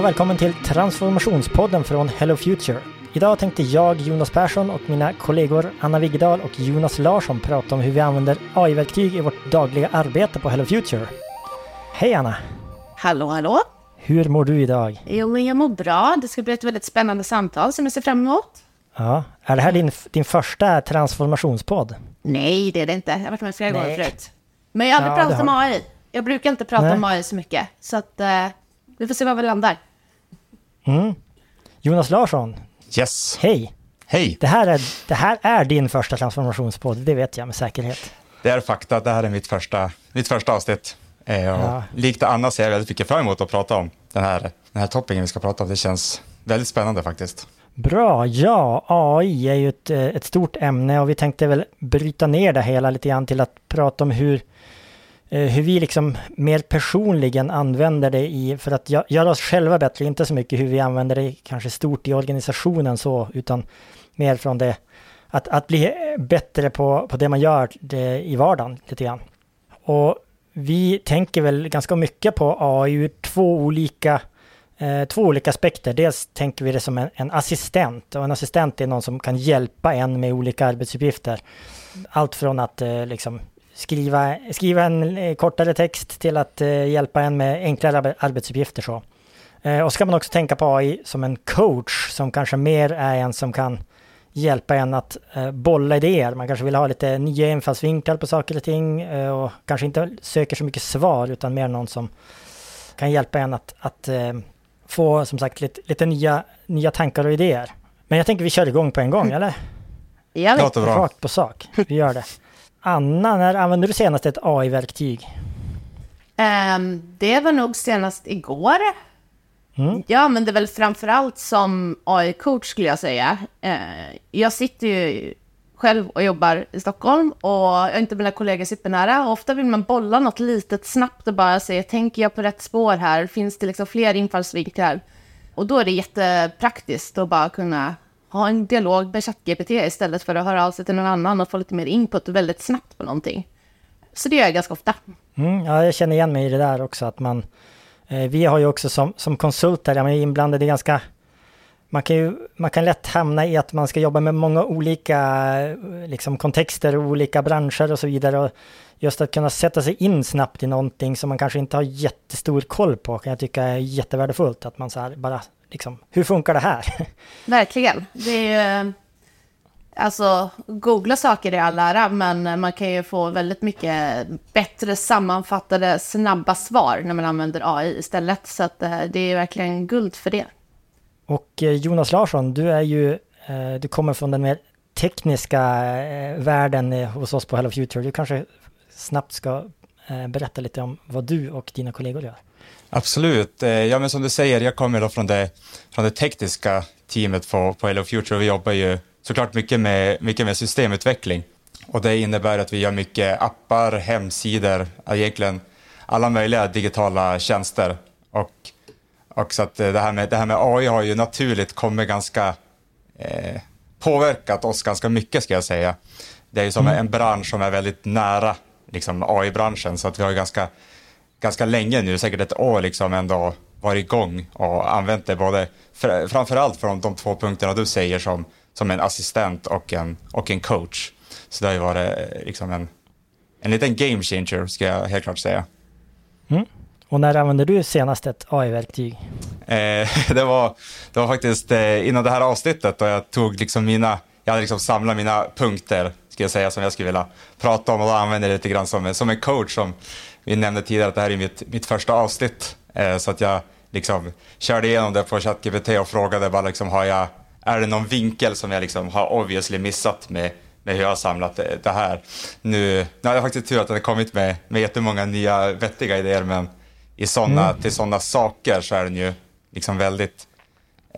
Och välkommen till Transformationspodden från Hello Future. Idag tänkte jag, Jonas Persson och mina kollegor Anna Wiggedal och Jonas Larsson prata om hur vi använder AI-verktyg i vårt dagliga arbete på Hello Future. Hej Anna! Hallå, hallå! Hur mår du idag? Jo, men jag mår bra. Det ska bli ett väldigt spännande samtal som jag ser fram emot. Ja, är det här din, din första transformationspodd? Nej, det är det inte. Jag har varit med flera gånger förut. Men jag har aldrig Ja, pratat det om har- AI. Jag brukar inte prata Nej. om AI så mycket. Så att eh, vi får se var vi landar. Mm. Jonas Larsson, Yes. hej! Hej! Det här, är, det här är din första transformationspodd, det vet jag med säkerhet. Det är fakta. Det här är mitt första, mitt första avsnitt. Eh, Ja. Likt Anna ser jag väldigt mycket fram emot att prata om den här, den här toppingen vi ska prata om. Det känns väldigt spännande faktiskt. Bra, ja, AI är ju ett, ett stort ämne och vi tänkte väl bryta ner det hela lite grann till att prata om hur, Eh, hur vi liksom mer personligen använder det i, för att göra oss själva bättre, inte så mycket hur vi använder det kanske stort i organisationen så, utan mer från det, att, att bli bättre på, på det man gör det, i vardagen lite grann. Och vi tänker väl ganska mycket på AI ur två olika eh, två olika aspekter. Dels tänker vi det som en, en assistent och en assistent är någon som kan hjälpa en med olika arbetsuppgifter. Allt från att eh, liksom skriva, skriva en eh, kortare text till att eh, hjälpa en med enklare arbe- arbetsuppgifter. Så. Eh, och så kan man också tänka på AI som en coach som kanske mer är en som kan hjälpa en att bolla idéer. Man kanske vill ha lite nya infallsvinklar på saker och ting och kanske inte söker så mycket svar utan mer någon som kan hjälpa en att, att få som sagt lite, lite nya, nya tankar och idéer. Men jag tänker vi kör igång på en gång, eller? Vet. Låter bra. Rakt på sak. Vi gör det. Anna, när använde du senast ett AI-verktyg? Ehm, det var nog senast igår. Mm. Jag använder väl framförallt som AI-coach skulle jag säga. Eh, jag sitter ju själv och jobbar i Stockholm och jag är inte mina kollegor supernära. Och ofta vill man bolla något litet snabbt och bara säga, tänker jag på rätt spår här? Finns det liksom fler infallsvinklar? Och då är det jättepraktiskt att bara kunna ha en dialog med ChatGPT istället för att höra av sig till någon annan och få lite mer input väldigt snabbt på någonting. Så det gör jag ganska ofta. Mm, ja, jag känner igen mig i det där också att man... Eh, vi har ju också som, som konsulter, jag är inblandad i ganska... Man kan ju man kan lätt hamna i att man ska jobba med många olika liksom, kontexter och olika branscher och så vidare. Och just att kunna sätta sig in snabbt i någonting som man kanske inte har jättestor koll på kan jag tycka är jättevärdefullt. Att man så här bara liksom, hur funkar det här? Verkligen. Det är ju... Alltså, googla saker i all ära, men man kan ju få väldigt mycket bättre sammanfattade, snabba svar när man använder AI istället. Så att eh, det är verkligen guld för det. Och eh, Jonas Larsson, du är ju, eh, du kommer från den mer tekniska världen hos oss på Hello Future. Du kanske snabbt ska berätta lite om vad du och dina kollegor gör. Absolut. Eh, Ja, men som du säger, jag kommer då från det, från det tekniska teamet på, på Hello Future och vi jobbar ju såklart mycket med, mycket med systemutveckling. Och det innebär att vi gör mycket appar, hemsidor, egentligen alla möjliga digitala tjänster. Och, och så att eh, det här, med, det här med AI har ju naturligt kommit ganska eh, påverkat oss ganska mycket ska jag säga. Det är ju som en bransch som är väldigt nära liksom, AI-branschen så att vi har ganska, ganska länge nu, säkert ett år liksom ändå varit igång och använt det både fr- framförallt från de två punkterna du säger som, som en assistent och en, och en coach. Så det har ju varit eh, liksom en, en liten game changer ska jag helt klart säga. Och när använde du senast ett AI-verktyg? Eh, det, var, det var faktiskt eh, innan det här avsnittet då jag tog liksom mina, jag hade liksom samlat mina punkter, ska jag säga, som jag skulle vilja prata om och då använde det lite grann som, som en coach som vi nämnde tidigare att det här är mitt, mitt första avsnitt. Eh, så att jag liksom körde igenom det på ChatGPT och frågade bara liksom, har jag, är det någon vinkel som jag liksom har obviously missat med, med hur jag har samlat det, det här. Nu, nu har jag faktiskt tur att den har kommit med, med jättemånga nya vettiga idéer men i såna, till sådana saker så är den ju liksom väldigt,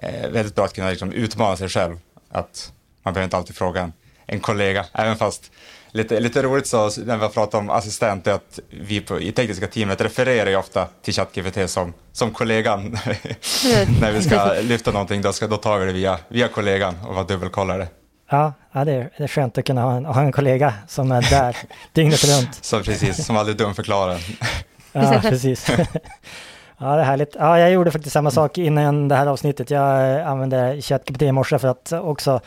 eh, väldigt bra att kunna liksom utmana sig själv. Att man behöver inte alltid fråga en, en kollega, även fast lite, lite roligt så när vi har pratat om assistent är att vi på, i tekniska teamet refererar ju ofta till ChatGPT som, som kollegan. när vi ska lyfta någonting då, ska, då tar vi det via, via kollegan och bara dubbelkollar det. Ja, ja det, är, det är skönt att kunna ha en, ha en kollega som är där dygnet runt. Så precis, som aldrig dumförklarar. Ja, precis. Ja, det är härligt. Ja, jag gjorde faktiskt samma sak innan det här avsnittet. Jag använde ChatGPT i morse för att också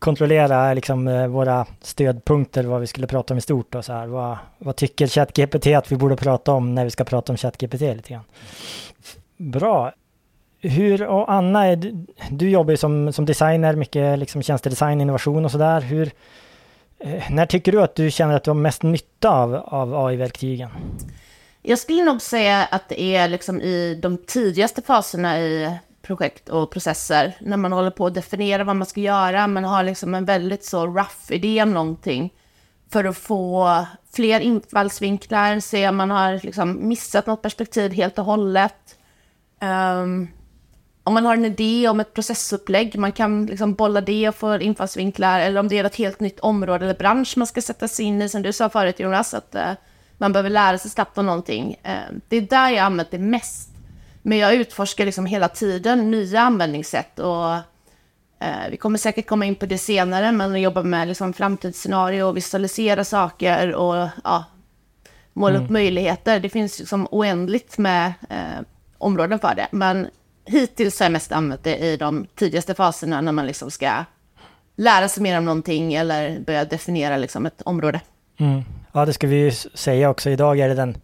kontrollera liksom, eh, våra stödpunkter, vad vi skulle prata om i stort och så här. Vad, vad tycker ChatGPT att vi borde prata om när vi ska prata om ChatGPT lite grann? Bra. Hur, och Anna, du, du jobbar ju som, som designer, mycket liksom tjänstedesign, innovation och sådär. Hur, eh, när tycker du att du känner att du har mest nytta av, av AI-verktygen? Jag skulle nog säga att det är liksom i de tidigaste faserna i projekt och processer, när man håller på att definiera vad man ska göra, man har liksom en väldigt så rough idé om någonting, för att få fler infallsvinklar, se om man har liksom missat något perspektiv helt och hållet. Um, om man har en idé om ett processupplägg, man kan liksom bolla det och få infallsvinklar, eller om det är ett helt nytt område eller bransch man ska sätta sig in i, som du sa förut Jonas, att uh, man behöver lära sig snabbt om någonting. Uh, det är där jag använt det mest. Men jag utforskar liksom hela tiden nya användningssätt och uh, vi kommer säkert komma in på det senare, men jag jobbar med liksom framtidsscenario och visualisera saker och ja, måla mm. upp möjligheter. Det finns liksom oändligt med områden för det, men hittills har jag mest använt det i de tidigaste faserna när man liksom ska lära sig mer om någonting eller börja definiera liksom ett område. Mm. Ja, det ska vi ju säga också. Idag är det den,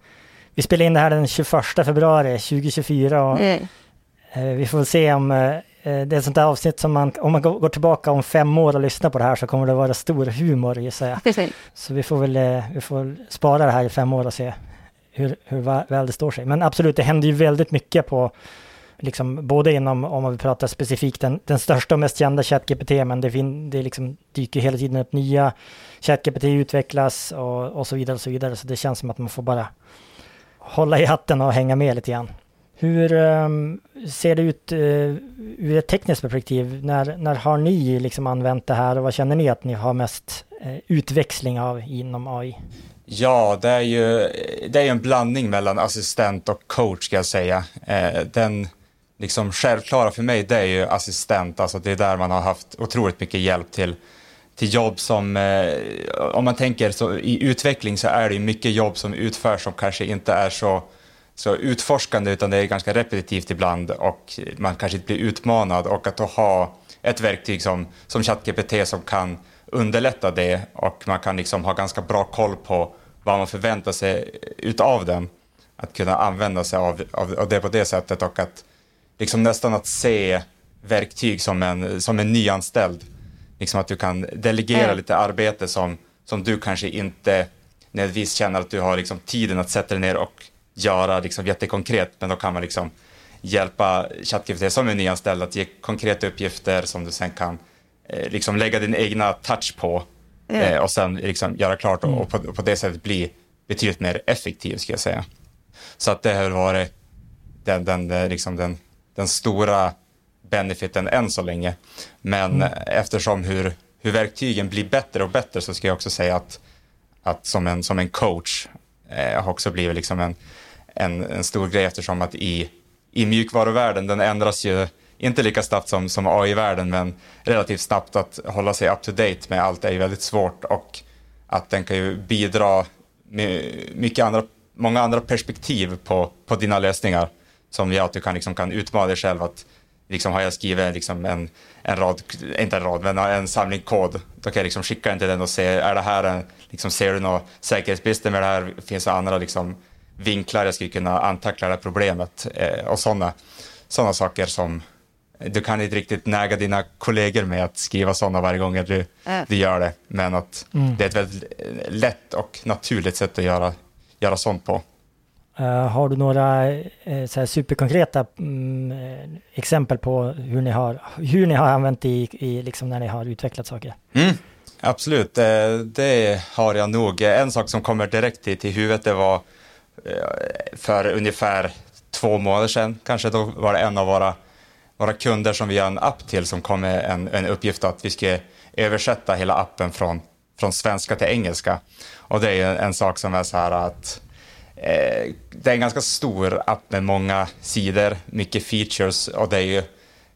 vi spelar in det här den 21 februari 2024 och mm. eh, vi får se om eh, eh, det är ett sånt där avsnitt som man, om man går tillbaka om fem år och lyssnar på det här så kommer det vara stor humor gissar jag. Precis. Så vi får väl vi får spara det här i fem år och se hur, hur väl det står sig. Men absolut, det händer ju väldigt mycket på liksom, både inom, om man vill prata specifikt, den, den största och mest kända ChatGPT, men det, fin, det liksom dyker hela tiden upp nya ChatGPT utvecklas och, och så vidare och så vidare. Så det känns som att man får bara hålla i hatten och hänga med lite grann. Hur ehm, ser det ut eh, ur ett tekniskt perspektiv? När, när har ni liksom använt det här och vad känner ni att ni har mest eh, utväxling av inom AI? Ja, det är ju det är en blandning mellan assistent och coach ska jag säga. Eh, den liksom självklara för mig det är ju assistent, alltså det är där man har haft otroligt mycket hjälp till, till jobb som, eh, om man tänker så i utveckling så är det ju mycket jobb som utförs som kanske inte är så, så utforskande utan det är ganska repetitivt ibland och man kanske inte blir utmanad och att då ha ett verktyg som, som ChatGPT som kan underlätta det och man kan liksom ha ganska bra koll på vad man förväntar sig utav den. Att kunna använda sig av, av, av det på det sättet och att liksom nästan att se verktyg som en, som en nyanställd. Liksom att du kan delegera mm. lite arbete som, som du kanske inte nödvändigtvis känner att du har liksom tiden att sätta dig ner och göra liksom jättekonkret, men då kan man liksom hjälpa ChatGPT som en nyanställd att ge konkreta uppgifter som du sen kan eh, liksom lägga din egna touch på mm. eh, och sen liksom göra klart och, och, på, och, på, det sättet bli betydligt mer effektiv, ska jag säga. Så att det har varit den, den, eh, liksom den den stora benefiten än så länge. Men mm. eftersom hur, hur verktygen blir bättre och bättre så ska jag också säga att, att som, en, som en coach eh, har också blivit liksom en, en, en stor grej eftersom att i, i mjukvaruvärlden, den ändras ju inte lika snabbt som, som AI-världen men relativt snabbt att hålla sig up to date med allt är ju väldigt svårt och att den kan ju bidra med mycket andra, många andra perspektiv på, på dina lösningar som gör att du kan, liksom, kan utmana dig själv att liksom, har jag skrivit liksom, en, en rad, inte en rad, men en samling kod, då kan jag liksom skicka den till den och se, är det här en, liksom, ser du några säkerhetsbrister med det här? Finns det andra liksom, vinklar jag skulle kunna antackla det här problemet? Eh, och sådana såna saker som du kan inte riktigt näga dina kollegor med att skriva sådana varje gång du, äh. du gör det, men att mm. det är ett väldigt lätt och naturligt sätt att göra, göra sånt på. Eh, har du några eh, så superkonkreta mm, eh, exempel på hur ni har, hur ni har använt det i, i liksom när ni har utvecklat saker? Mm, absolut, det, det, har jag nog. En sak som kommer direkt till, till huvudet det var för ungefär två månader sedan, kanske då var det en av våra, våra kunder som vi har en app till som kom med en, en uppgift att vi ska översätta hela appen från, från svenska till engelska. Och det är en, en sak som är så här att Eh, det är en ganska stor app med många sidor, mycket features och det är ju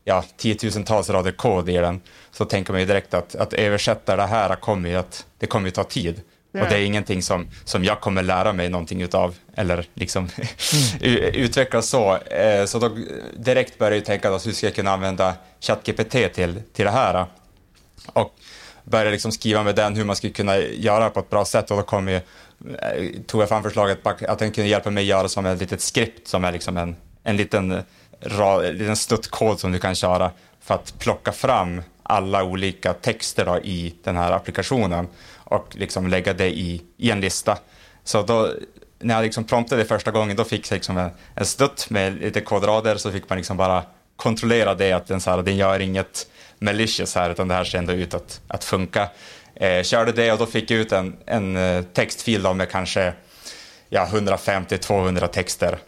ja, tiotusentals rader kod i den. Så tänker man ju direkt att, att översätta det här kommer ju att, det kommer ju ta tid. Och det är ingenting som, som jag kommer lära mig någonting utav eller liksom mm. utveckla så. Eh, så då direkt började jag tänka att hur ska jag kunna använda ChatGPT till, till det här? Och började liksom skriva med den hur man skulle kunna göra på ett bra sätt och då kom ju, Eh, tog jag fram förslaget att den kunde hjälpa mig göra som ett litet skript som är liksom en, en liten, ra, en liten stuttkod som du kan köra för att plocka fram alla olika texter då i den här applikationen och liksom lägga det i, i en lista. Så då, när jag liksom promptade första gången, då fick jag liksom en, en stutt med lite kodrader, så fick man liksom bara kontrollera det, att den, så här, den gör inget malicious här, utan det här ser ändå ut att, att funka. Eh, körde det och då fick jag ut en, en eh, textfil med kanske ja, 150-200 texter.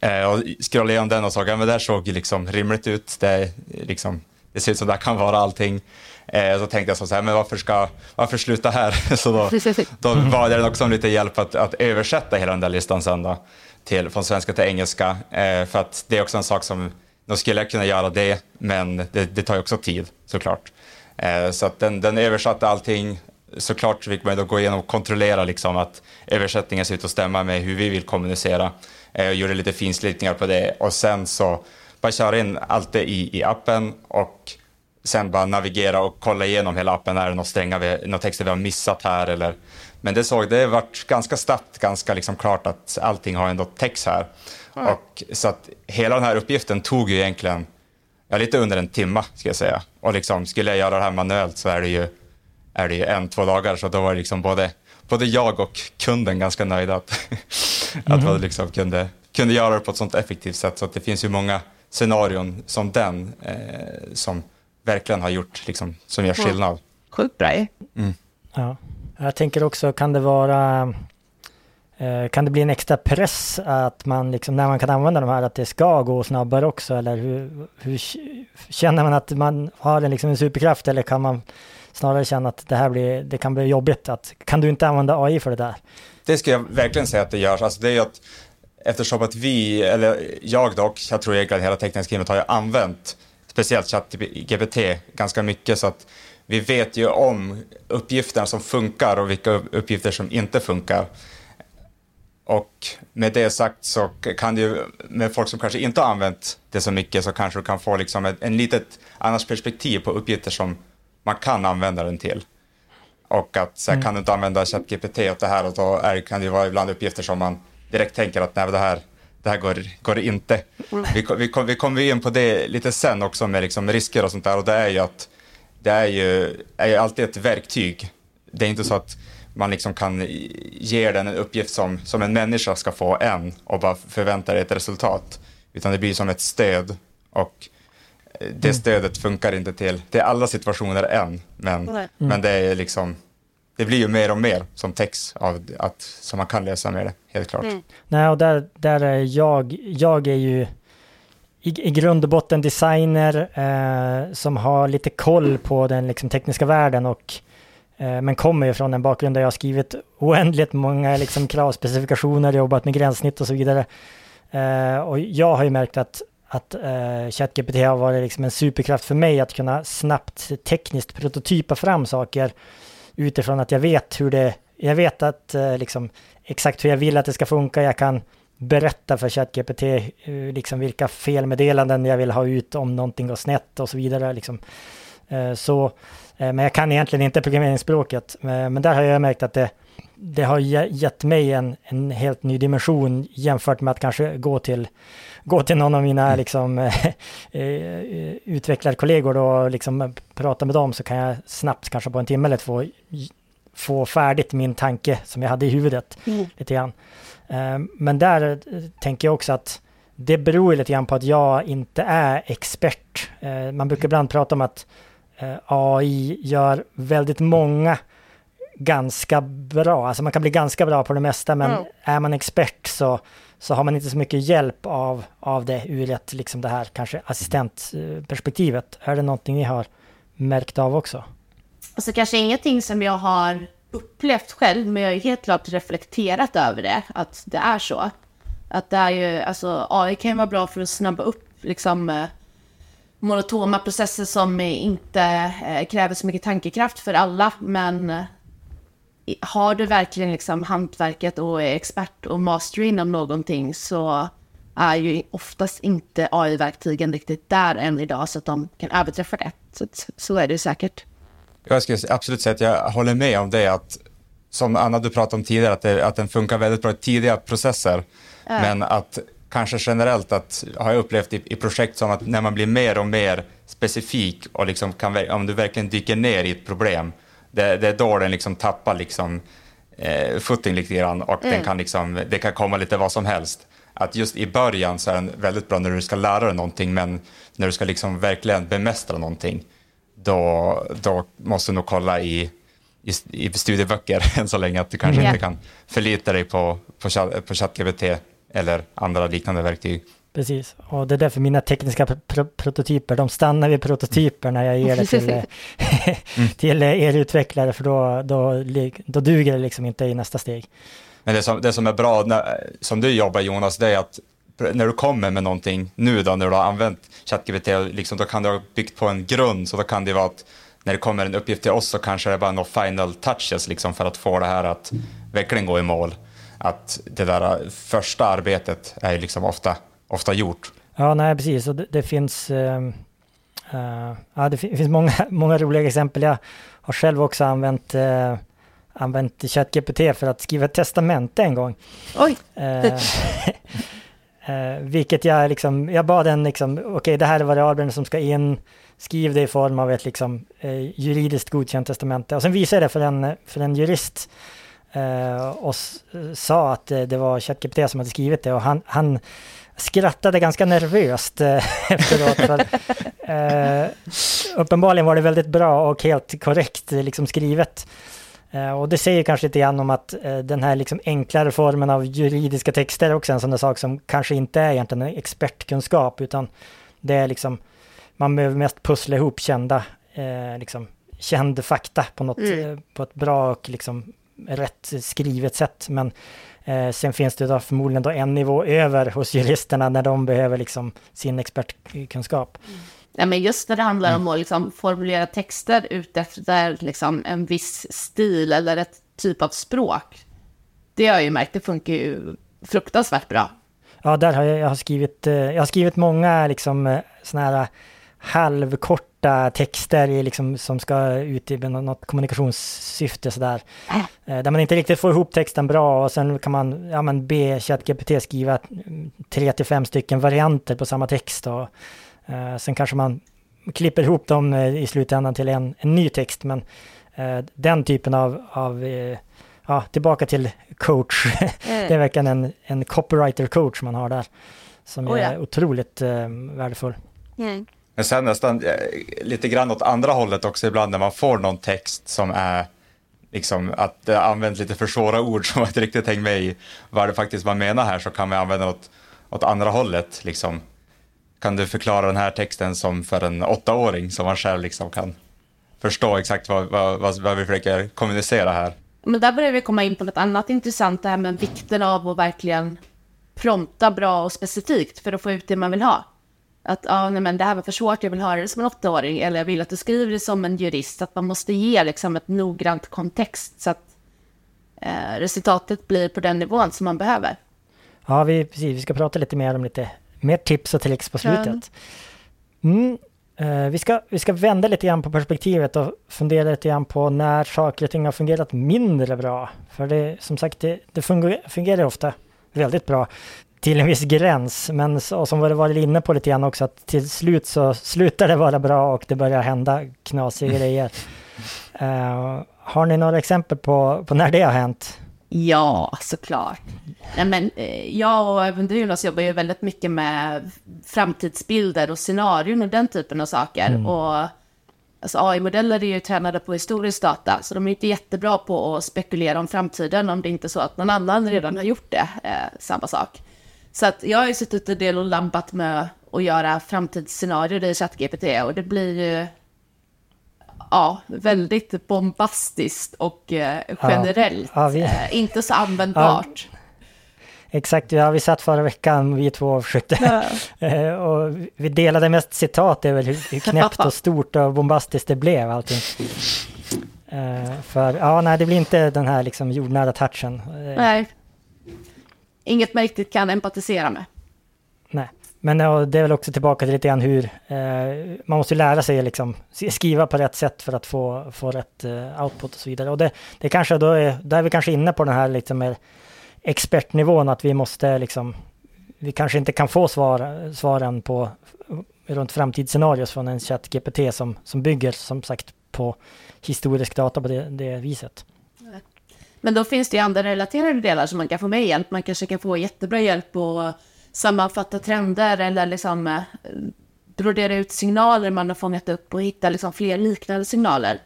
Eh, och scrollade igenom den och såg att ja, det såg liksom rimligt ut. Det, liksom, det ser ut som det kan vara allting. Eh, så tänkte jag så här, men varför, ska, varför sluta här? så då, då var det också lite hjälp att, att översätta hela den där listan sen då, till, från svenska till engelska. Eh, för att det är också en sak som, då skulle jag kunna göra det, men det, det tar ju också tid såklart. Eh, så att den, den översatte allting. Såklart fick man då gå igenom och kontrollera liksom att översättningen ser ut att stämma med hur vi vill kommunicera. Eh, och gjorde lite finslipningar på det och sen så bara köra in allt det i, i appen och sen bara navigera och kolla igenom hela appen. Är det några strängar, vi, några texter vi har missat här? Eller, men det såg, det vart ganska snabbt, ganska liksom klart att allting har ändå text här. Mm. Och, så att hela den här uppgiften tog ju egentligen ja, lite under en timme, ska jag säga. Och liksom, skulle jag göra det här manuellt så är det ju, är det ju en, två dagar. Så då var liksom både, både jag och kunden ganska nöjda att, mm. att man liksom kunde, kunde göra det på ett sånt effektivt sätt. Så att det finns ju många scenarion som den eh, som verkligen har gjort, liksom, som gör skillnad. Sjukt bra mm. Ja. Jag tänker också, kan det vara Eh, kan det bli en extra press att man liksom, när man kan använda de här, att det ska gå snabbare också? Eller hur, hur känner man att man har en, liksom en superkraft eller kan man snarare känna att det här blir, det kan bli jobbigt? Att, kan du inte använda AI för det där? Det skulle jag verkligen säga att det görs. Alltså det är att eftersom att vi, eller jag dock, jag tror egentligen hela tekniska teamet har ju använt speciellt ChatGPT ganska mycket så att vi vet ju om uppgifterna som funkar och vilka uppgifter som inte funkar. Och med det sagt så kan du med folk som kanske inte har använt det så mycket så kanske du kan få liksom ett en litet annars perspektiv på uppgifter som man kan använda den till. Och att så här, mm. kan du inte använda ChatGPT åt det här och då är, kan det vara ibland uppgifter som man direkt tänker att nej, det här det här går, går inte. Vi, vi, kom, vi kommer in på det lite sen också med liksom risker och sånt där och det är ju att det är ju, är ju alltid ett verktyg. Det är inte så att man liksom kan ge den en uppgift som, som en människa ska få än och bara förvänta dig ett resultat. Utan det blir som ett stöd och det mm. stödet funkar inte till, till alla situationer än. Men, mm. men det är liksom det blir ju mer och mer som text av att, som man kan läsa med det, helt klart. Mm. Nej, och där, där är jag, jag är ju i, i grund och botten designer eh, som har lite koll på den liksom, tekniska världen och eh, Eh, men kommer ju från en bakgrund där jag har skrivit oändligt många liksom, kravspecifikationer, jobbat med gränssnitt och så vidare. Eh, och jag har ju märkt att att eh, ChatGPT har varit liksom en superkraft för mig att kunna snabbt tekniskt prototypa fram saker utifrån att jag vet hur det, jag vet att liksom exakt hur jag vill att det ska funka. Jag kan berätta för ChatGPT liksom vilka felmeddelanden jag vill ha ut om någonting går snett och så vidare. Liksom. Så, men jag kan egentligen inte programmeringsspråket. Men där har jag märkt att det, det har gett mig en, en helt ny dimension jämfört med att kanske gå till, gå till någon av mina mm. liksom, äh, utvecklarkollegor och liksom prata med dem så kan jag snabbt, kanske på en timme eller två, få färdigt min tanke som jag hade i huvudet mm. lite grann. Men där tänker jag också att det beror lite grann på att jag inte är expert. man brukar ibland prata om att AI gör väldigt många ganska bra. Alltså man kan bli ganska bra på det mesta men mm. är man expert så, så har man inte så mycket hjälp av, av det ur ett, liksom det här kanske assistentperspektivet. Är det någonting ni har märkt av också? Alltså kanske ingenting som jag har upplevt själv, men jag har helt klart reflekterat över det, att det är så. Att det är ju, alltså AI kan ju vara bra för att snabba upp liksom eh, monotoma processer som inte eh, kräver så mycket tankekraft för alla, men har du verkligen liksom hantverket och är expert och master inom någonting så är ju oftast inte AI-verktygen riktigt där än idag så att de kan överträffa det. Så, så är det säkert. Jag skulle absolut säga att jag håller med om det, att som Anna du pratade om tidigare, att, det, att den funkar väldigt bra i tidiga processer. Äh. Men att kanske generellt att, har jag upplevt i, i, projekt som att när man blir mer och mer specifik och liksom kan, om du verkligen dyker ner i ett problem, det, det är då den liksom tappar liksom, eh, footing lite grann och mm. den kan liksom, det kan komma lite vad som helst. Att just i början så är den väldigt bra när du ska lära dig någonting, men när du ska liksom verkligen bemästra någonting, då, då måste du nog kolla i, i, i studieböcker än så länge, att du kanske mm. inte kan förlita dig på, på, på ChatGPT eller andra liknande verktyg. Precis, och det är därför mina tekniska pr prototyper, de stannar vid prototyper när jag ger det till, mm. till er utvecklare, för då, då, då duger det liksom inte i nästa steg. Men det som, det som är bra, när, som du jobbar Jonas, det är att när du kommer med någonting nu då, när du har använt ChatGPT, liksom, då kan du ha byggt på en grund, så då kan det vara att när det kommer en uppgift till oss så kanske det är bara några final touches liksom, för att få det här att verkligen gå i mål. Att det där första arbetet är liksom ofta ofta gjort. Ja, nej precis. Och det, det finns, uh, uh, ja, det finns många, många roliga exempel. Jag har själv också använt, uh, använt ChatGPT för att skriva ett testamente en gång. Oj! vilket jag liksom, jag bad den liksom, okej okay, det här är variablerna som ska in, skriv det i form av ett liksom juridiskt godkänt testamente. Och sen visade jag det för en, för en jurist och sa att det var ChatGPT som hade skrivit det och han, han skrattade ganska nervöst eh, efteråt. För, eh, uppenbarligen var det väldigt bra och helt korrekt eh, liksom skrivet. Eh, och det säger kanske lite grann om att eh, den här liksom enklare formen av juridiska texter är också en sån där sak som kanske inte är egentligen en expertkunskap utan det är liksom man behöver mest pussla ihop kända, eh, liksom, känd fakta på något, mm. på ett bra och liksom rätt skrivet sätt. Men Eh, sen finns det då förmodligen då en nivå över hos juristerna när de behöver liksom sin expertkunskap. Mm. Ja, men just när det handlar om att liksom formulera texter utefter liksom en viss stil eller ett typ av språk. Det har jag ju märkt, det funkar ju fruktansvärt bra. Ja, där har jag, jag har skrivit, eh, jag har skrivit många liksom eh, sådana här halvkort korta texter i liksom, som ska ut i något kommunikationssyfte sådär. Äh. Där man inte riktigt får ihop texten bra och sen kan man ja, men be ChatGPT skriva tre till fem stycken varianter på samma text. Och, uh, sen kanske man klipper ihop dem uh, i slutändan till en, en ny text. Men uh, den typen av, av ja, tillbaka till coach. det är verkligen en, en copywriter-coach man har där. Som oh, ja. är otroligt värdefull. Mm. Men sen nästan eh, lite grann åt andra hållet också ibland när man får någon text som är liksom att det används lite för svåra ord som man inte riktigt hänger med i vad det faktiskt man menar här så kan man använda något åt andra hållet liksom. Kan du förklara den här texten som för en åttaåring som man själv liksom kan förstå exakt vad, vad, vad, vad vi försöker kommunicera här? Men där börjar vi komma in på något annat intressant, det här med vikten av att verkligen prompta bra och specifikt för att få ut det man vill ha. Att ah, nej, men det här var för svårt, jag vill höra det som en åttaåring. Eller jag vill att du skriver det som en jurist. Att man måste ge liksom, ett noggrant kontext så att eh, resultatet blir på den nivån som man behöver. Ja, vi, precis, vi ska prata lite mer om lite mer tips och tricks på slutet. Mm, eh, vi, ska, vi ska vända lite grann på perspektivet och fundera lite grann på när saker och ting har fungerat mindre bra. För det, som sagt, det, det fungerar, fungerar ofta väldigt bra till en viss gräns. Men så, som vi varit inne på lite grann också, att till slut så slutar det vara bra och det börjar hända knasiga mm. grejer. Uh, har ni några exempel på, på när det har hänt? Ja, såklart. Nej, men, eh, jag och även du Jonas jobbar ju väldigt mycket med framtidsbilder och scenarion och den typen av saker. Mm. Och alltså, AI-modeller är ju tränade på historisk data, så de är inte jättebra på att spekulera om framtiden om det inte är så att någon annan redan har gjort det. Eh, samma sak. Så att jag har ju suttit en del och lampat med att göra framtidsscenarier i ChatGPT och det blir ju ja, väldigt bombastiskt och eh, generellt. Ja, ja, vi... eh, inte så användbart. Ja. Exakt, ja, vi satt förra veckan vi två och försökte. Eh, och vi delade mest citat, väl hur, hur knäppt och stort och bombastiskt det blev allting. Eh, för ja, nej, det blir inte den här liksom jordnära touchen. Eh, Nej. Inget man riktigt kan empatisera med. Nej. Men det är väl också tillbaka till lite grann hur eh, man måste lära sig liksom skriva på rätt sätt för att få, få rätt eh, output och så vidare. Och det, det kanske då är, där är vi kanske inne på den här liksom mer expertnivån att vi måste liksom, vi kanske inte kan få svar, svaren på eh, runt framtidsscenarios från en ChatGPT som, som bygger som sagt på historisk data på det, det viset. Men då finns det ju andra relaterade delar som man kan få med hjälp. Man kanske kan få jättebra hjälp att sammanfatta trender eller liksom eh, brodera ut signaler man har fångat upp och hitta liksom fler liknande signaler.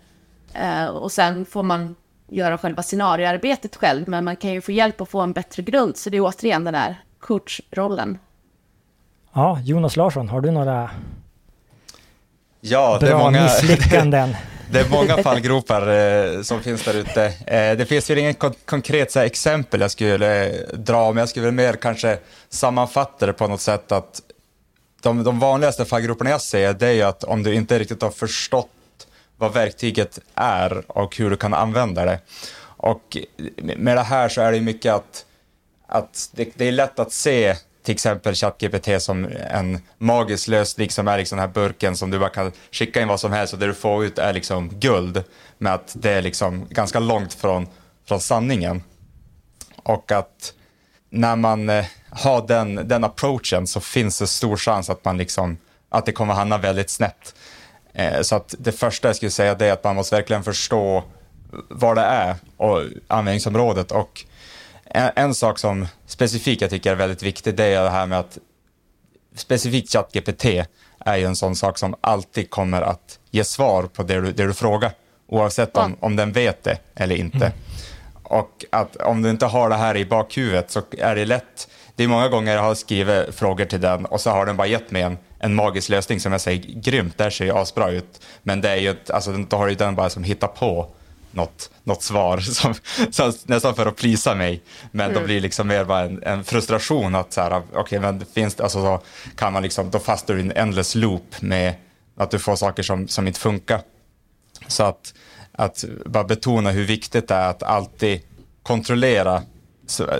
Eh, och sen får man göra själva scenarioarbetet själv, men man kan ju få hjälp att få en bättre grund. Så det är återigen den här coachrollen. Ja, Jonas Larsson, har du några Ja, det är bra många... misslyckanden? Det är många fallgropar eh, som finns där ute. Eh, det finns ju inget kon konkret så här, exempel jag skulle eh, dra, men jag skulle mer kanske sammanfatta det på något sätt att de, de vanligaste fallgroparna jag ser det är ju att om du inte riktigt har förstått vad verktyget är och hur du kan använda det. Och med det här så är det mycket att, att det, det är lätt att se till exempel ChatGPT som en magisk lösning som är liksom den här burken som du bara kan skicka in vad som helst och det du får ut är liksom guld. Med att det är liksom ganska långt från, från sanningen. Och att när man eh, har den, den approachen så finns det stor chans att man liksom att det kommer hamna väldigt snett. Eh, så att det första jag skulle säga är att man måste verkligen förstå vad det är och användningsområdet och en, en, sak som specifikt jag tycker är väldigt viktig, det är det här med att specifikt ChatGPT är ju en sån sak som alltid kommer att ge svar på det du, det du frågar, oavsett om, om den vet det eller inte. Mm. Och att om du inte har det här i bakhuvudet så är det lätt, det är många gånger jag har skrivit frågor till den och så har den bara gett mig en, en magisk lösning som jag säger, grymt, det här ser ju asbra ut. Men det är ju, alltså då har ju den bara som hittar på något, något svar som, som, nästan för att plisa mig. Men mm. då blir det liksom mer bara en, en frustration att så här, okay, men finns alltså så kan man liksom, då fastnar du i en endless loop med att du får saker som, som inte funkar. Så att, att bara betona hur viktigt det är att alltid kontrollera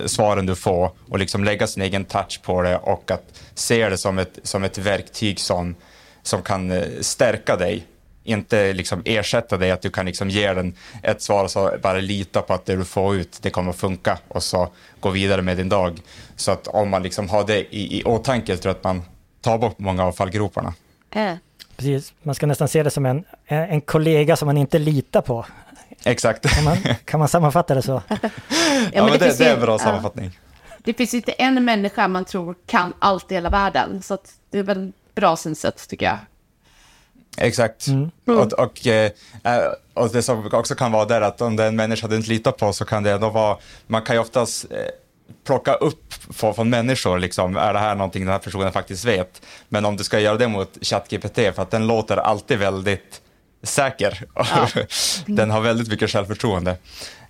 svaren du får och liksom lägga sin egen touch på det och att se det som ett, som ett verktyg som, som kan eh, stärka dig inte liksom ersätta dig, att du kan liksom ge den ett svar och så bara lita på att det du får ut, det kommer att funka och så gå vidare med din dag. Så att om man liksom har det i, i åtanke tror jag att man tar bort många av fallgroparna. Äh. Precis, man ska nästan se det som en, en kollega som man inte litar på. Exakt. Kan man, kan man sammanfatta det så? ja, ja, men det, det, det är en bra sammanfattning. Ja. Det finns inte en människa man tror kan allt i hela världen, så det är väl bra synsätt tycker jag. Exakt. Mm. Och, och, eh, och, det som också kan vara där att om det är en människa du inte litar på så kan det ändå vara, man kan ju oftast eh, plocka upp från, från människor, liksom, är det här någonting den här personen faktiskt vet? Men om du ska göra det mot ChatGPT, för att den låter alltid väldigt säker. Ja. den har väldigt mycket självförtroende.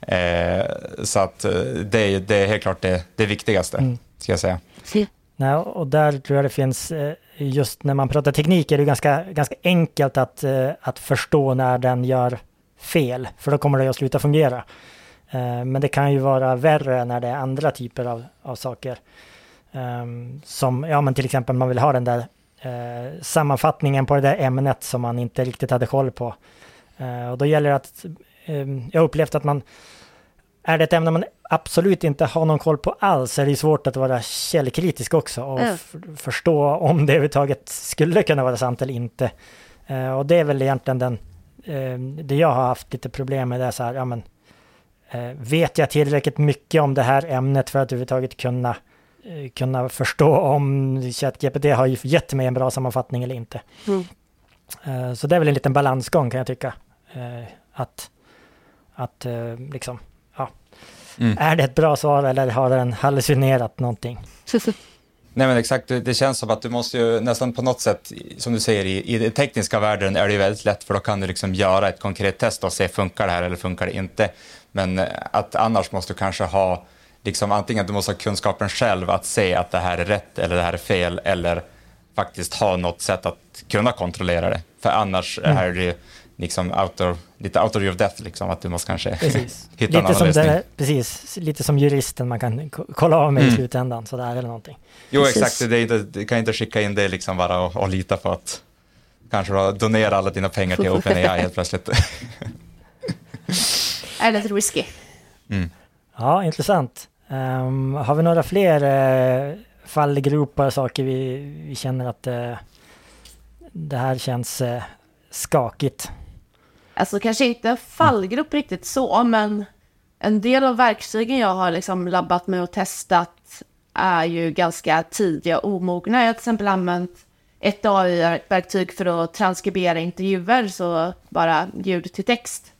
Eh, så att eh, det, det är helt klart det, det viktigaste, mm. ska jag säga. Nej, och där tror jag det finns, eh, just när man pratar teknik är det ganska, ganska enkelt att, eh, att förstå när den gör fel, för då kommer det att sluta fungera. Eh, men det kan ju vara värre när det är andra typer av, av saker. Ehm, som, ja men till exempel man vill ha den där eh, sammanfattningen på det där ämnet som man inte riktigt hade koll på. Och då gäller det att, ehm, jag har upplevt att man är det ett ämne man absolut inte har någon koll på alls är det svårt att vara källkritisk också och mm. förstå om det överhuvudtaget skulle kunna vara sant eller inte. Uh, och det är väl egentligen den, uh, det jag har haft lite problem med det är så här, ja men, uh, vet jag tillräckligt mycket om det här ämnet för att överhuvudtaget kunna, kunna förstå om ChatGPT har gett mig en bra sammanfattning eller inte. Mm. så det är väl en liten balansgång kan jag tycka. att, att liksom, Mm. Är det ett bra svar eller har den hallucinerat någonting? Nej men exakt, det, känns som att du måste ju nästan på något sätt, som du säger, i, i den tekniska världen är det ju väldigt lätt för då kan du liksom göra ett konkret test och se funkar det här eller funkar det inte. Men eh, att annars måste du kanske ha, liksom antingen du måste ha kunskapen själv att se att det här är rätt eller det här är fel eller faktiskt ha något sätt att kunna kontrollera det. För annars mm. är det liksom out of, lite out of your depth, liksom, att du måste kanske Precis. hitta lite en annan som lösning. det, precis, lite som juristen man kan ko- kolla av med Mm. i slutändan, sådär eller någonting. Jo, Precis. exakt. Det inte, du kan inte skicka in det liksom bara och, och lita på att kanske donera alla dina pengar till OpenAI helt plötsligt. Är lite risky. Mm. Ja, intressant. Ehm, har vi några fler uh, fallgropar, saker vi, vi känner att eh, det här känns eh, skakigt? Alltså kanske inte fallgrupp riktigt så, men en del av verktygen jag har liksom labbat med och testat är ju ganska tidiga och omogna. Jag har till exempel använt ett AI-verktyg för att transkribera intervjuer, så bara ljud till text.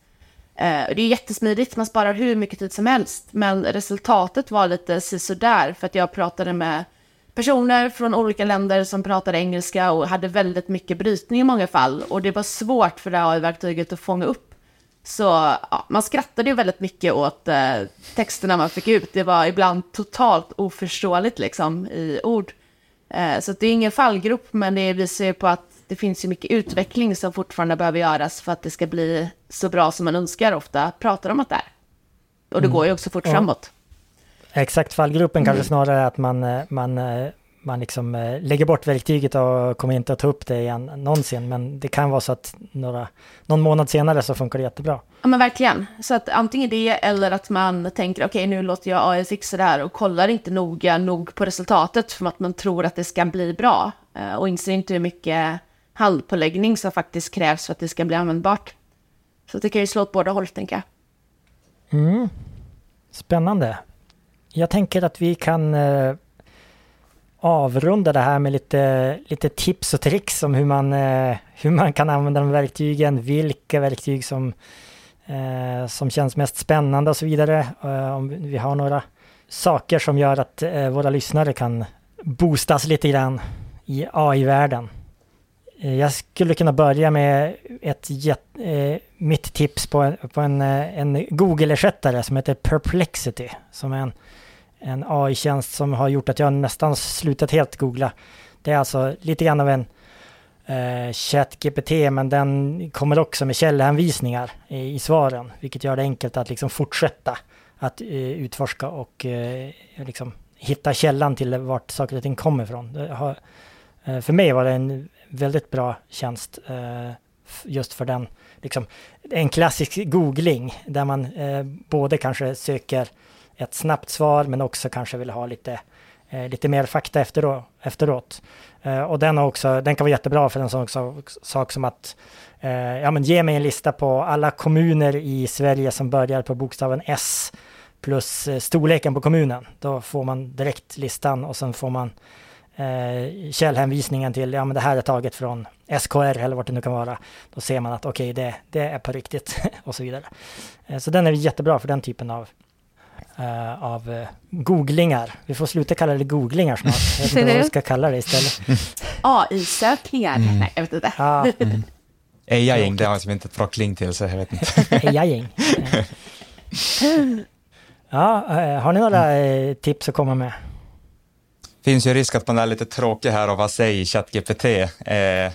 Eh, Det är jättesmidigt, man sparar hur mycket tid som helst, men resultatet var lite sisådär för att jag pratade med personer från olika länder som pratade engelska och hade väldigt mycket brytning i många fall och det var svårt för det AI-verktyget att fånga upp. Så ja, man skrattade ju väldigt mycket åt eh, texterna man fick ut. Det var ibland totalt oförståeligt liksom i ord. Eh, så det är ingen fallgrop, men det visar ju på att det finns ju mycket utveckling som fortfarande behöver göras för att det ska bli så bra som man önskar ofta pratar om att det är. Och det går ju också fort Ja. framåt. Exakt, fallgruppen kanske Mm. snarare att man, eh, man, eh, man liksom eh, lägger bort verktyget och kommer inte att ta upp det igen någonsin. Men det kan vara så att några, någon månad senare så funkar det jättebra. Ja men verkligen. Så att antingen det eller att man tänker okej nu låter jag AI fixa det här och kollar inte noga nog på resultatet för att man tror att det ska bli bra. Och inser inte hur mycket halvpåläggning som faktiskt krävs för att det ska bli användbart. Så det kan ju slå åt båda håll tänker jag. Mm. Spännande. Jag tänker att vi kan eh, avrunda det här med lite, lite tips och tricks om hur man, eh, hur man kan använda de verktygen, vilka verktyg som, eh, som känns mest spännande och så vidare. Eh, om vi har några saker som gör att eh, våra lyssnare kan boostas lite grann i AI-världen. Eh, jag skulle kunna börja med ett eh, mitt tips på en, på en, en Google-ersättare som heter Perplexity. Som är en, en AI-tjänst som har gjort att jag nästan slutat helt googla. Det är alltså lite grann av en eh, ChatGPT men den kommer också med källhänvisningar i, i svaren. Vilket gör det enkelt att liksom fortsätta att eh, utforska och eh, liksom hitta källan till vart saker och ting kommer ifrån. Det har, eh, för mig var det en väldigt bra tjänst eh, just för den. Liksom, en klassisk googling där man eh, både kanske söker ett snabbt svar men också kanske vill ha lite, eh, lite mer fakta efteråt. efteråt. Eh, och den, också, den kan vara jättebra för en sån sak, sak som att eh, ja, men ge mig en lista på alla kommuner i Sverige som börjar på bokstaven S plus eh, storleken på kommunen. Då får man direkt listan och sen får man eh, källhänvisningen till, ja men det här är taget från SKR eller vart det nu kan vara. Då ser man att okej, det, det är på riktigt och så vidare. Eh, så den är jättebra för den typen av, eh, av eh, googlingar. Vi får sluta kalla det googlingar snart. Jag vet inte vad vi ska kalla det istället. AI-sökningar? Nej, jag vet inte. Ja, AI-ing, det har jag som inte ett bra kling till, så jag vet inte. AI-ing. Ja, eh, har ni några eh, tips att komma med? finns ju risk att man är lite tråkig här och vad säger ChatGPT? Eh,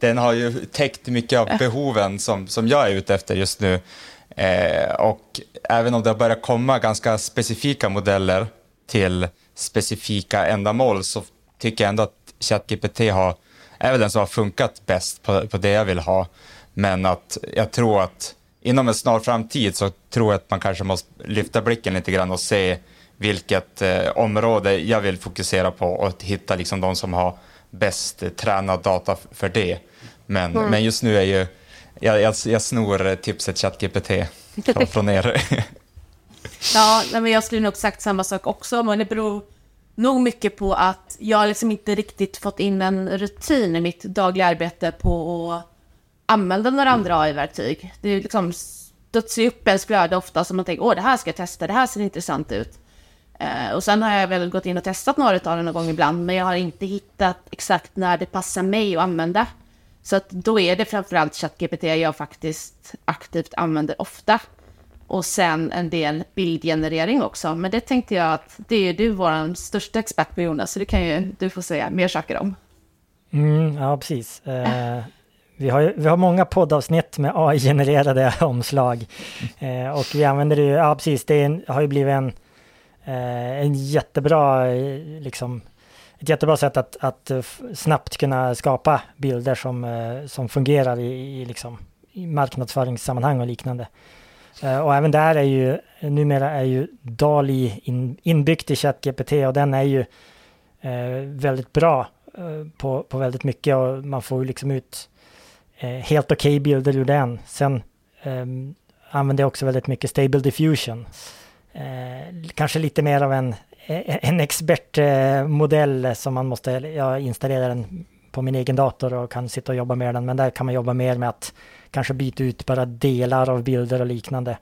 den har ju täckt mycket av behoven som, som jag är ute efter just nu. Eh, och även om det har börjat komma ganska specifika modeller till specifika ändamål så tycker jag ändå att ChatGPT har, är väl den som har funkat bäst på, på det jag vill ha. Men att jag tror att inom en snar framtid så tror jag att man kanske måste lyfta blicken lite grann och se vilket eh, område jag vill fokusera på och hitta liksom de som har bäst tränad data för det. Men, men just nu är ju, jag, jag, jag snor eh, tipset ChatGPT från, från er. Ja, men jag skulle nog sagt samma sak också, men det beror nog mycket på att jag liksom inte riktigt fått in en rutin i mitt dagliga arbete på att använda några andra AI-verktyg. Det är liksom studsar upp ens flöde ofta som man tänker, åh det här ska jag testa, det här ser intressant ut. Eh, och sen har jag väl gått in och testat några av dem någon gång ibland, men jag har inte hittat exakt när det passar mig att använda. Så att då är det framförallt ChatGPT jag faktiskt aktivt använder ofta. Och sen en del bildgenerering också. Men det tänkte jag att det är du vår största expert på Jonas, så det kan ju du få säga mer saker om. Mm, ja, precis. Eh, vi har, vi har många poddavsnitt med AI-genererade omslag. Eh, och vi använder det ju, ja precis, det en, har ju blivit en, eh, en jättebra, eh, liksom, ett jättebra sätt att, att eh, snabbt kunna skapa bilder som, eh, som fungerar i, i, liksom, i marknadsföringssammanhang och liknande. Eh, och även där är ju, numera är ju DALI in, inbyggt i ChatGPT och den är ju eh, väldigt bra eh, på, på väldigt mycket och man får ju liksom ut eh, helt okej okay bilder ur den. Sen eh, använder jag också väldigt mycket Stable Diffusion. Eh, kanske lite mer av en, en expertmodell som man måste, jag installerar den på min egen dator och kan sitta och jobba med den, men där kan man jobba mer med att kanske byta ut bara delar av bilder och liknande.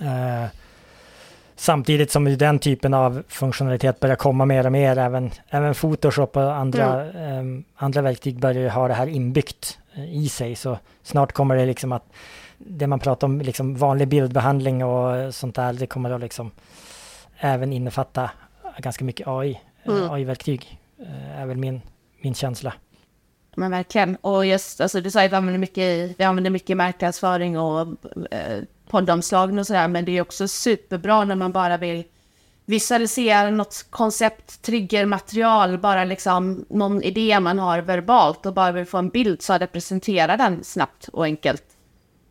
Eh, samtidigt som den typen av funktionalitet börjar komma mer och mer, även, även Photoshop och andra, mm. eh, andra verktyg börjar ha det här inbyggt eh, i sig, så snart kommer det liksom att det man pratar om, liksom vanlig bildbehandling och sånt där, det kommer att liksom även innefatta ganska mycket AI, eh, mm. AI-verktyg, eh, är väl min, min känsla. Men verkligen. Och just, alltså du sa att vi använder mycket, vi använder mycket marknadsföring och eh, poddomslagen och sådär, men det är också superbra när man bara vill visualisera något koncept, triggermaterial, bara liksom någon idé man har verbalt och bara vill få en bild så presenterar den snabbt och enkelt.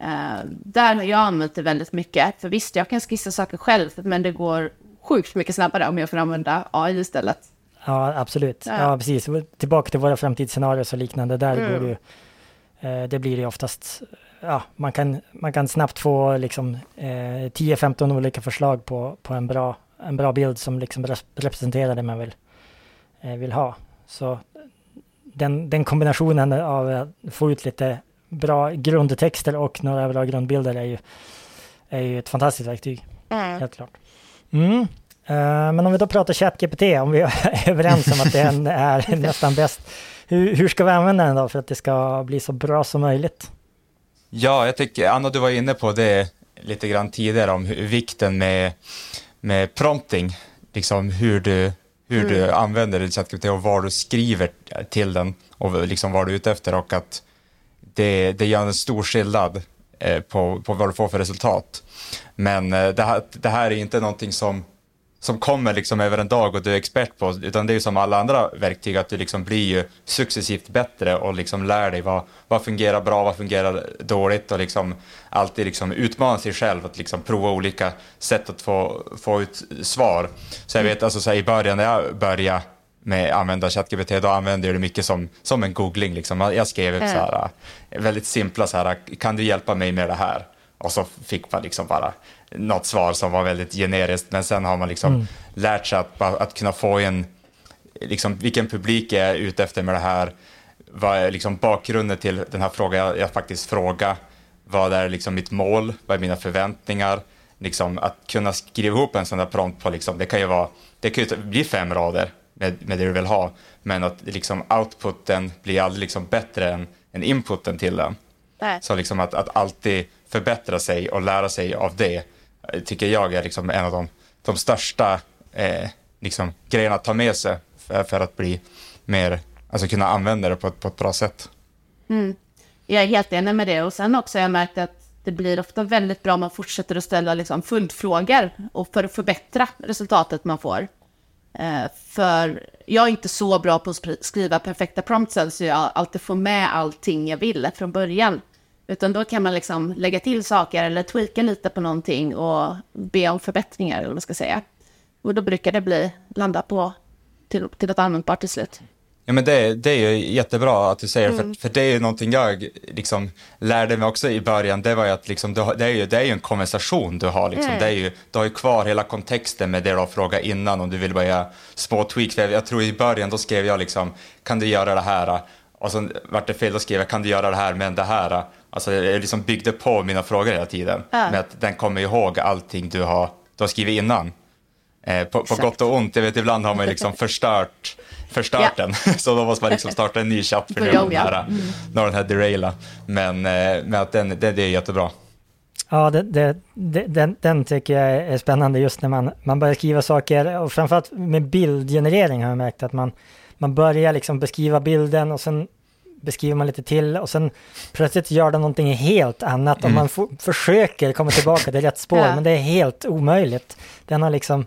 Uh, där har jag använt det väldigt mycket, för visst, jag kan skissa saker själv, men det går sjukt mycket snabbare om jag får använda AI istället. Ja, absolut. Ja. ja, precis. Tillbaka till våra framtidsscenarier och liknande. Där mm. går det ju, eh, det blir det oftast, ja, man kan, man kan snabbt få liksom eh, 10-15 olika förslag på, på en, bra, en bra bild som liksom representerar det man vill, eh, vill ha. Så den, den kombinationen av att få ut lite bra grundtexter och några bra grundbilder är ju, är ju ett fantastiskt verktyg. Mm. Helt klart. Mm. Eh, men om vi då pratar ChatGPT, om vi är överens om att den är nästan bäst. Hur, hur ska vi använda den då för att det ska bli så bra som möjligt? Ja, jag tycker, Anna, du var inne på det lite grann tidigare om hur, vikten med, med prompting, liksom hur du, hur mm. du använder ChatGPT och vad du skriver till den och liksom vad du är ute efter och att det, det gör en stor skillnad Eh, på, på vad du får för resultat. Men eh, det, här, det här är inte någonting som som kommer liksom över en dag och du är expert på, utan det är som alla andra verktyg att du liksom blir ju successivt bättre och liksom lär dig vad, vad fungerar bra, vad fungerar dåligt och liksom alltid liksom utmana sig själv att liksom prova olika sätt att få, få ut svar. Så jag vet alltså så här, i början när jag började med använda ChatGPT, då använde jag det mycket som, som en googling. Liksom. Jag skrev mm. så här, väldigt simpla så här, kan du hjälpa mig med det här? Och så fick man liksom bara något svar som var väldigt generiskt, men sen har man liksom mm. lärt sig att, att kunna få en, liksom, vilken publik är jag ute efter med det här? Vad är liksom bakgrunden till den här frågan jag, jag faktiskt frågar? Vad är liksom mitt mål? Vad är mina förväntningar? Liksom, att kunna skriva ihop en sån där prompt på, liksom, det kan ju vara, det kan ju bli fem rader med, med det du vill ha, men att liksom outputen blir aldrig liksom bättre än, än inputen till den. Nej. Så liksom att, att alltid förbättra sig och lära sig av det tycker jag är liksom en av de, de största eh, liksom, grejerna att ta med sig för, för, att bli mer, alltså kunna använda det på ett, på ett bra sätt. Mm. Jag är helt enig med det och sen också har jag märkt att det blir ofta väldigt bra om man fortsätter att ställa liksom följdfrågor och för att förbättra resultatet man får. Eh, för jag är inte så bra på att skriva perfekta prompts så jag alltid får med allting jag vill från början. Utan då kan man liksom lägga till saker eller tweaka lite på någonting och be om förbättringar eller vad man ska säga. Och då brukar det bli, landa på till, till något användbart till slut. Ja men det, det är ju jättebra att du säger mm. för, för det är ju någonting jag liksom lärde mig också i början, det var ju att liksom, du, det, är ju, det är ju en konversation du har liksom, mm. det är ju, du har ju kvar hela kontexten med det du har frågat innan om du vill bara göra små tweaks. Jag, jag tror i början då skrev jag liksom, kan du göra det här? Och så vart det fel, då skrev jag, kan du göra det här men det här? Alltså jag liksom byggde på mina frågor hela tiden. Ja. Med att den kommer ihåg allting du har, du har skrivit innan. Eh, på, på, gott och ont, jag vet ibland har man liksom förstört, förstört ja. den. Så då måste man liksom starta en ny chatt för nu har den här, mm. den här deraila. Men, eh, men att den, det, det är jättebra. Ja, det, det, den, den tycker jag är spännande just när man, man börjar skriva saker och framförallt med bildgenerering har jag märkt att man, man börjar liksom beskriva bilden och sen beskriver man lite till och sen plötsligt gör den någonting helt annat och man försöker komma tillbaka till rätt spår Ja. men det är helt omöjligt. Den har liksom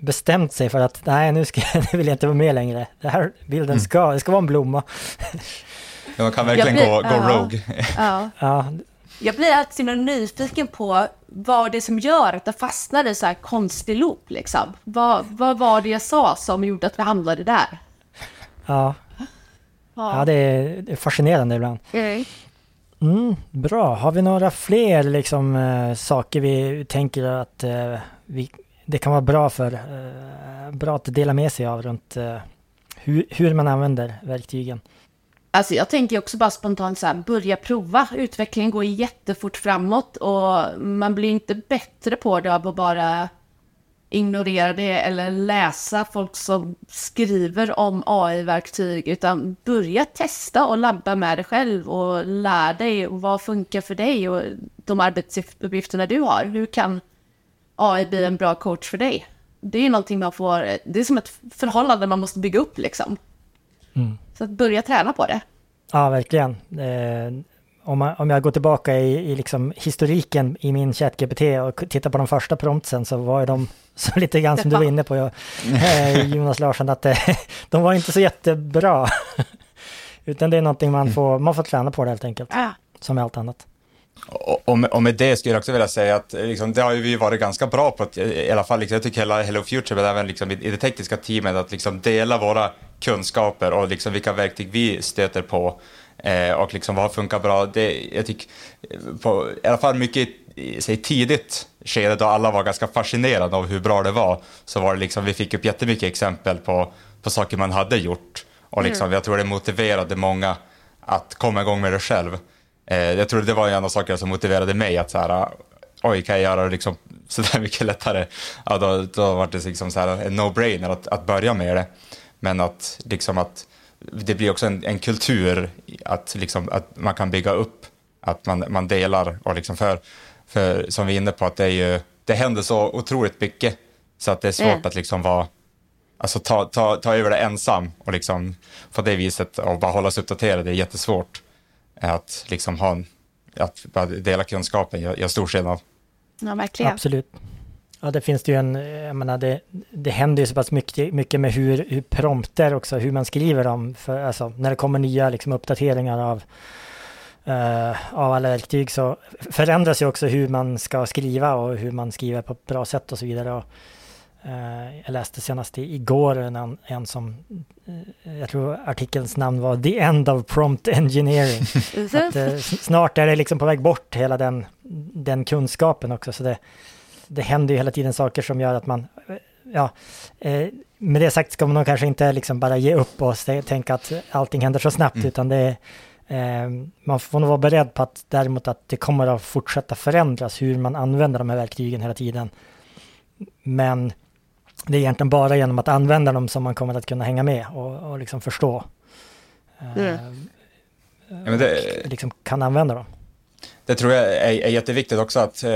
bestämt sig för att nej nu, ska, nu vill jag inte vara med längre. Det här bilden ska, det ska vara en blomma. Ja, Man kan verkligen blir- gå, gå ja. rogue. Ja. Ja, Jag blir alltid så nyfiken på vad det är som gör att det fastnade i så här konstig loop liksom. Vad, vad var det jag sa som gjorde att vi hamnade där? ja, ja det, är, fascinerande ibland. Mm. Mm, bra, har vi några fler liksom, eh, saker vi tänker att eh, vi, det kan vara bra för, eh, bra att dela med sig av runt hur, hur man använder verktygen? Alltså jag tänker också bara spontant så här, börja prova. Utvecklingen går jättefort framåt och man blir inte bättre på det av att bara ignorera det eller läsa folk som skriver om AI-verktyg, utan börja testa och labba med det själv och lär dig vad funkar för dig och de arbetsuppgifterna du har. Hur kan AI bli en bra coach för dig? Det är någonting man får, det är som ett förhållande man måste bygga upp liksom. Så att börja träna på det. Ja, verkligen. Om, man, om jag går tillbaka i, i liksom historiken i min ChatGPT och tittar på de första promptsen så var ju de så lite grann som du var inne på, eh, Jonas Larsson, att eh, de var inte så jättebra. Utan det är någonting man får, man får träna på det helt enkelt, Ja. som med allt annat. Och, med, och med det skulle jag också vilja säga att eh, liksom, det har ju vi varit ganska bra på, att, i alla fall liksom, jag tycker hela Hello Future, men även liksom, i, i det tekniska teamet, att liksom, dela våra kunskaper och liksom, vilka verktyg vi stöter på eh, och liksom, vad funkar bra. Det, jag tycker, på, i alla fall mycket i, säg, tidigt skede då alla var ganska fascinerade av hur bra det var, så var det liksom, vi fick upp jättemycket exempel på, på saker man hade gjort. Och liksom, jag tror det motiverade många att komma igång med det själv. Eh, jag tror det var en av sakerna som motiverade mig att så här, oj, kan jag göra det liksom så där mycket lättare? Ja, då, då var det liksom så här en no-brainer att, att börja med det. Men att liksom att det blir också en, en kultur att, liksom, att man kan bygga upp, att man, man delar och liksom för, för som vi är inne på att det är ju, det händer så otroligt mycket så att det är svårt Mm. att liksom vara Alltså ta, ta, ta över det ensam och liksom på det viset och bara hålla sig uppdaterad, det är jättesvårt. Att liksom ha att bara dela kunskapen gör, gör stor skillnad. Ja, verkligen. Absolut. Ja, det finns det ju en, jag menar det, det händer ju så pass mycket, mycket med hur, hur prompter också, hur man skriver dem, för, alltså när det kommer nya liksom, uppdateringar av, eh, av alla verktyg så förändras ju också hur man ska skriva och hur man skriver på ett bra sätt och så vidare. Och, eh, jag läste senast igår en, en som, eh, jag tror artikelns namn var The End of Prompt Engineering. Att, snart är det liksom på väg bort hela den, den kunskapen också. Så det, det händer ju hela tiden saker som gör att man, eh, ja, eh, med det sagt ska man nog kanske inte liksom bara ge upp och tänka att allting händer så snabbt, utan det eh, man får nog vara beredd på att däremot att det kommer att fortsätta förändras hur man använder de här verktygen hela tiden. Men det är egentligen bara genom att använda dem som man kommer att kunna hänga med och, och liksom förstå. Eh, Ja, men det, liksom kan använda dem. Det tror jag är, är jätteviktigt också att, eh,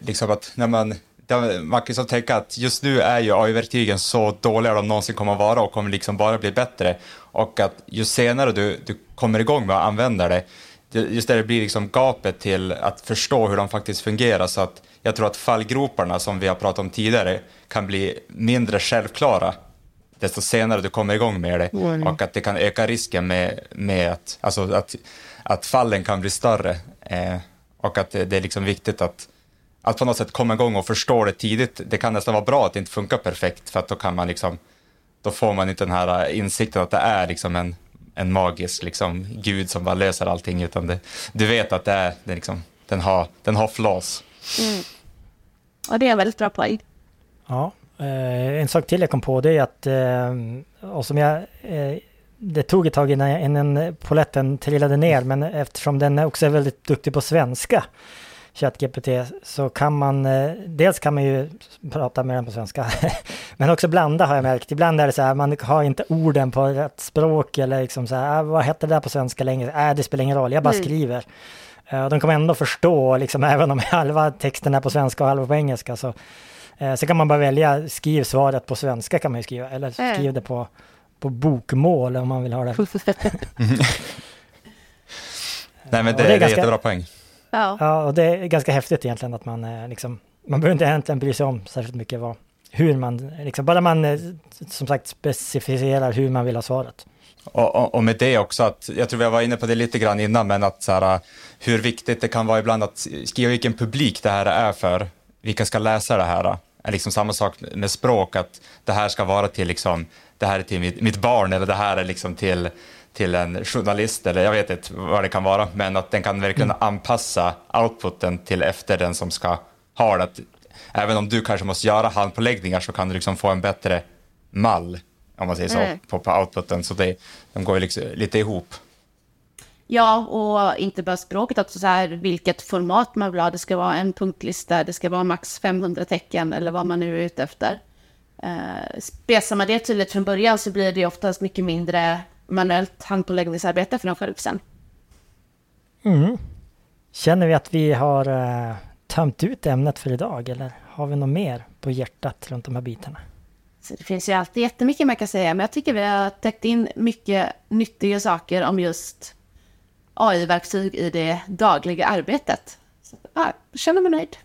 liksom att när man, man kan liksom tänka att just nu är ju AI-verktygen så dåliga de någonsin kommer att vara och kommer liksom bara bli bättre. Och att ju senare du, du kommer igång med att använda det, just där det blir liksom gapet till att förstå hur de faktiskt fungerar. Så att jag tror att fallgroparna som vi har pratat om tidigare kan bli mindre självklara desto senare du kommer igång med det och att det kan öka risken med, med att, alltså att, att fallen kan bli större eh, och att det, är liksom viktigt att, att på något sätt komma igång och förstå det tidigt. Det kan nästan vara bra att det inte funkar perfekt för att då kan man liksom, då får man inte den här insikten att det är liksom en, en magisk liksom, gud som bara löser allting utan det, du vet att det är, det är liksom, den, har, den har flaws. Och det är en väldigt bra poäng. Ja, eh, en sak till jag kom på det är att, eh, och som jag, eh, det tog ett tag innan, innan poletten trillade ner, men eftersom den också är väldigt duktig på svenska, ChatGPT, så kan man, eh, dels kan man ju prata med den på svenska, men också blanda har jag märkt. Ibland är det så här, man har inte orden på rätt språk eller liksom så här, ah, vad heter det där på svenska längre? Äh, det spelar ingen roll, jag bara Mm. skriver. Eh, de kommer ändå förstå, liksom, även om halva texten är på svenska och halva på engelska, så Eh, Så kan man bara välja, skriv svaret på svenska kan man ju skriva, eller Mm. skriv det på, på bokmål om man vill ha det Nej, men det, det är, ganska- jättebra poäng. Ja. Ja, och det är ganska häftigt egentligen att man eh, liksom, man behöver inte egentligen bry sig om särskilt mycket vad, hur man, liksom, bara man eh, som sagt specificerar hur man vill ha svaret. Och, och, och med det också, att, jag tror vi var inne på det lite grann innan, men att så här, hur viktigt det kan vara ibland att skriva vilken publik det här är för, vilka ska läsa det här. Är liksom samma sak med språk, att det här ska vara till, liksom, det här är till mitt, mitt barn eller det här är liksom till, till en journalist eller jag vet inte vad det kan vara, men att den kan verkligen anpassa outputen till efter den som ska ha det. Även om du kanske måste göra handpåläggningar så kan du liksom få en bättre mall, om man säger så, Mm. på, på outputen. Så det, de går ju liksom lite ihop. Ja, och inte bara språket, också så här vilket format man vill ha. Det ska vara en punktlista, det ska vara max 500 tecken eller vad man nu är ute efter. Eh, man det tydligt från början så blir det oftast mycket mindre manuellt handpåläggningsarbete för dem själv sen. Mm. Känner vi att vi har eh, tömt ut ämnet för idag eller har vi något mer på hjärtat runt de här bitarna? Så det finns ju alltid jättemycket man kan säga, men jag tycker vi har täckt in mycket nyttiga saker om just AI-verktyg i det dagliga arbetet. Så, ja, känner mig nöjd.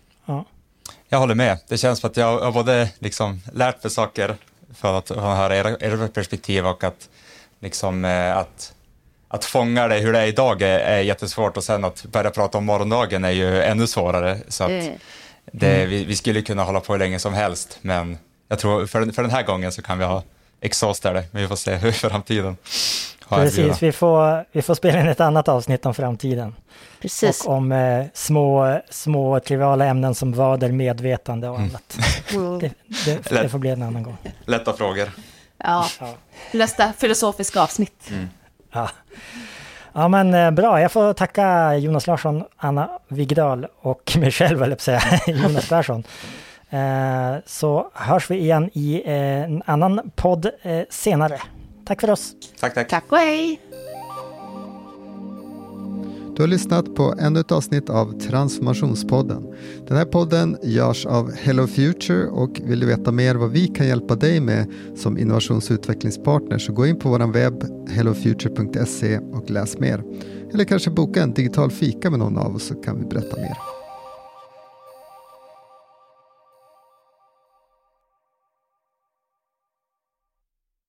Ja. Jag håller med. Det känns som att jag har både liksom lärt mig saker för att höra era, era perspektiv och att, liksom, eh, att, att fånga det hur det är idag är, är jättesvårt och sen att börja prata om morgondagen är ju ännu svårare. Så att Eh. det, vi, vi skulle kunna hålla på hur länge som helst, men jag tror för, för den här gången så kan vi ha exhausta det, men vi får se hur framtiden. Precis, vi får, vi får spela in ett annat avsnitt om framtiden. Precis. Och om eh, små, små triviala ämnen som vader, medvetande och annat. Mm. Det, det, det får bli en annan gång. Lätta frågor. Ja, Ja. nästa filosofiska avsnitt. Ja. ja men eh, bra, jag får tacka Jonas Larsson, Anna Vigdal och mig själv, eller säga, Jonas Persson. Eh, så hörs vi igen i eh, en annan podd senare. Tack för oss! Tack, tack. Tack och hej! Du har lyssnat på ännu ett avsnitt av Transformationspodden. Den här podden görs av Hello Future och vill du veta mer vad vi kan hjälpa dig med som innovations och utvecklingspartner så gå in på vår webb hellofuture.se och läs mer. Eller kanske boka en digital fika med någon av oss så kan vi berätta mer.